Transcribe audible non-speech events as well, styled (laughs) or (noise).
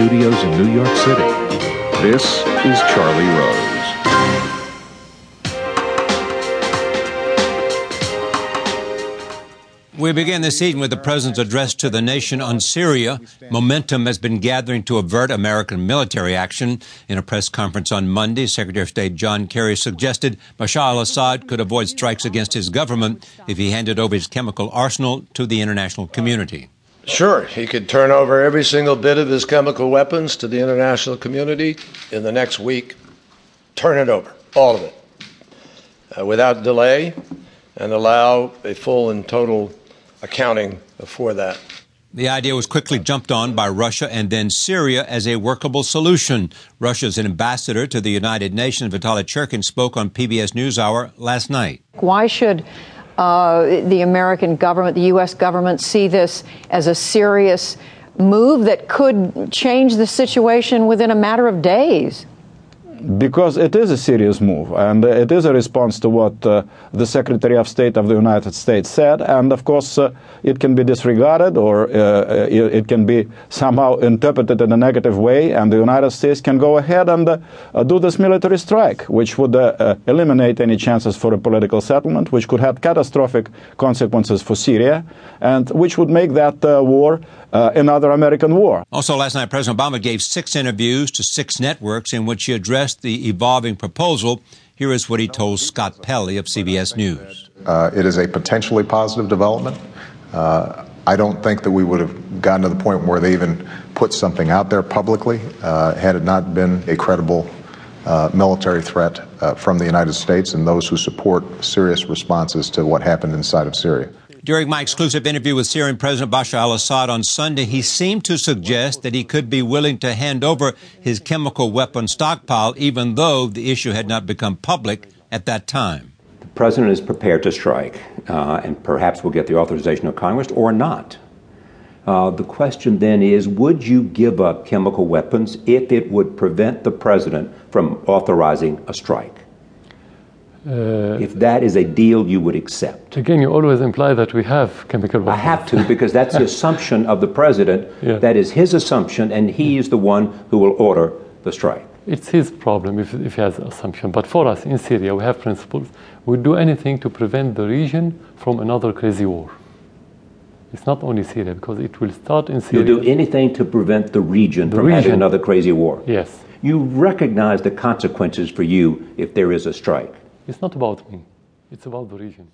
studios in New York City, this is Charlie Rose. We begin this evening with the president's address to the nation on Syria. Momentum has been gathering to avert American military action. In a press conference on Monday, Secretary of State John Kerry suggested Bashar al Assad could avoid strikes against his government if he handed over his chemical arsenal to the international community. Sure, he could turn over every single bit of his chemical weapons to the international community in the next week. Turn it over, all of it, uh, without delay, and allow a full and total accounting for that. The idea was quickly jumped on by Russia and then Syria as a workable solution. Russia's ambassador to the United Nations, Vitaly Churkin, spoke on PBS NewsHour last night. Why should uh, the American government, the U.S. government, see this as a serious move that could change the situation within a matter of days? Because it is a serious move and it is a response to what uh, the Secretary of State of the United States said. And of course, uh, it can be disregarded or uh, it can be somehow interpreted in a negative way. And the United States can go ahead and uh, do this military strike, which would uh, uh, eliminate any chances for a political settlement, which could have catastrophic consequences for Syria, and which would make that war another American war. Also, last night, President Obama gave six interviews to six networks in which he addressed the evolving proposal. Here is what he told Scott Pelley of CBS News. Uh, it is a potentially positive development. Uh, I don't think that we would have gotten to the point where they even put something out there publicly uh, had it not been a credible uh, military threat uh, from the United States and those who support serious responses to what happened inside of Syria. During my exclusive interview with Syrian President Bashar al Assad on Sunday, he seemed to suggest that he could be willing to hand over his chemical weapon stockpile, even though the issue had not become public at that time. The president is prepared to strike, uh, and perhaps we'll get the authorization of Congress or not. Uh, the question then is would you give up chemical weapons if it would prevent the president from authorizing a strike? Uh, if that is a deal you would accept. Again, you always imply that we have chemical weapons. I have to because that's the (laughs) assumption of the president. Yeah. That is his assumption, and he is the one who will order the strike. It's his problem if, if he has assumption. But for us in Syria, we have principles. We do anything to prevent the region from another crazy war. It's not only Syria because it will start in Syria. You'll do anything to prevent the region the from region. having another crazy war. Yes. You recognize the consequences for you if there is a strike. It's not about me, it's about the region.